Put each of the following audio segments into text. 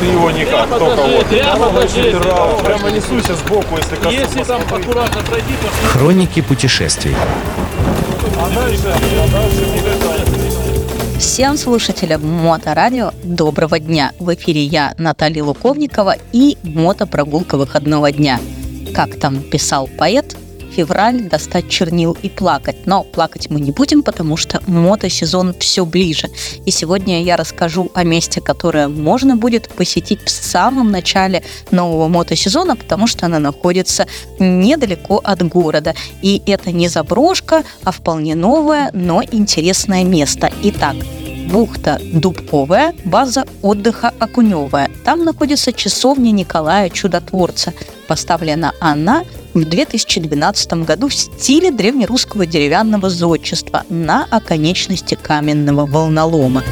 Ты его никак, только вот. прямо покажи. Прямо, прямо несуйся сбоку, если коснусь. Если там аккуратно пройти, то Хроники путешествий. А дальше, а дальше никогда. Всем слушателям Моторадио доброго дня! В эфире я, Наталья Луковникова и мотопрогулка выходного дня. Как там писал поэт, февраль достать чернил и плакать. Но плакать мы не будем, потому что мотосезон все ближе. И сегодня я расскажу о месте, которое можно будет посетить в самом начале нового мотосезона, потому что она находится недалеко от города. И это не заброшка, а вполне новое, но интересное место. Итак, бухта Дубковая, база отдыха Окуневая. Там находится часовня Николая Чудотворца. Поставлена она в 2012 году в стиле древнерусского деревянного зодчества на оконечности каменного волнолома.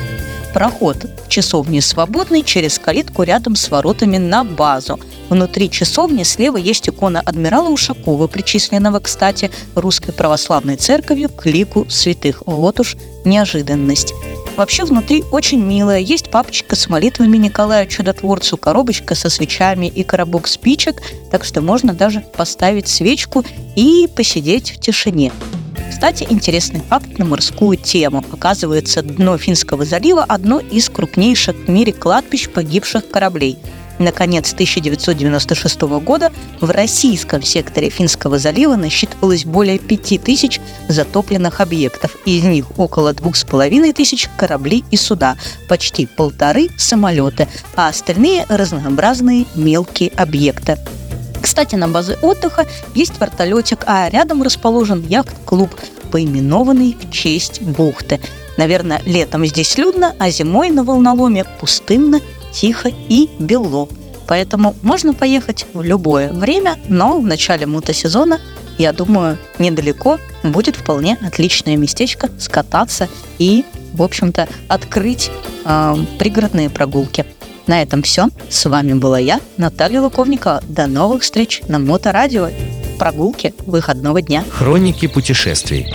Проход в часовне свободный через калитку рядом с воротами на базу. Внутри часовни слева есть икона адмирала Ушакова, причисленного, кстати, Русской Православной Церковью к лику святых. Вот уж неожиданность. Вообще внутри очень милая. Есть папочка с молитвами Николаю Чудотворцу, коробочка со свечами и коробок спичек, так что можно даже поставить свечку и посидеть в тишине. Кстати, интересный факт на морскую тему. Оказывается, дно Финского залива – одно из крупнейших в мире кладбищ погибших кораблей. Наконец 1996 года в российском секторе Финского залива насчитывалось более 5000 затопленных объектов. Из них около 2500 кораблей и суда, почти полторы самолеты, а остальные разнообразные мелкие объекты. Кстати, на базе отдыха есть вертолетик, а рядом расположен яхт-клуб, поименованный в честь бухты. Наверное, летом здесь людно, а зимой на волноломе пустынно, тихо и бело. Поэтому можно поехать в любое время, но в начале мотосезона, я думаю, недалеко будет вполне отличное местечко скататься и, в общем-то, открыть э, пригородные прогулки. На этом все. С вами была я, Наталья Луковникова. До новых встреч на Моторадио. Прогулки выходного дня. Хроники путешествий.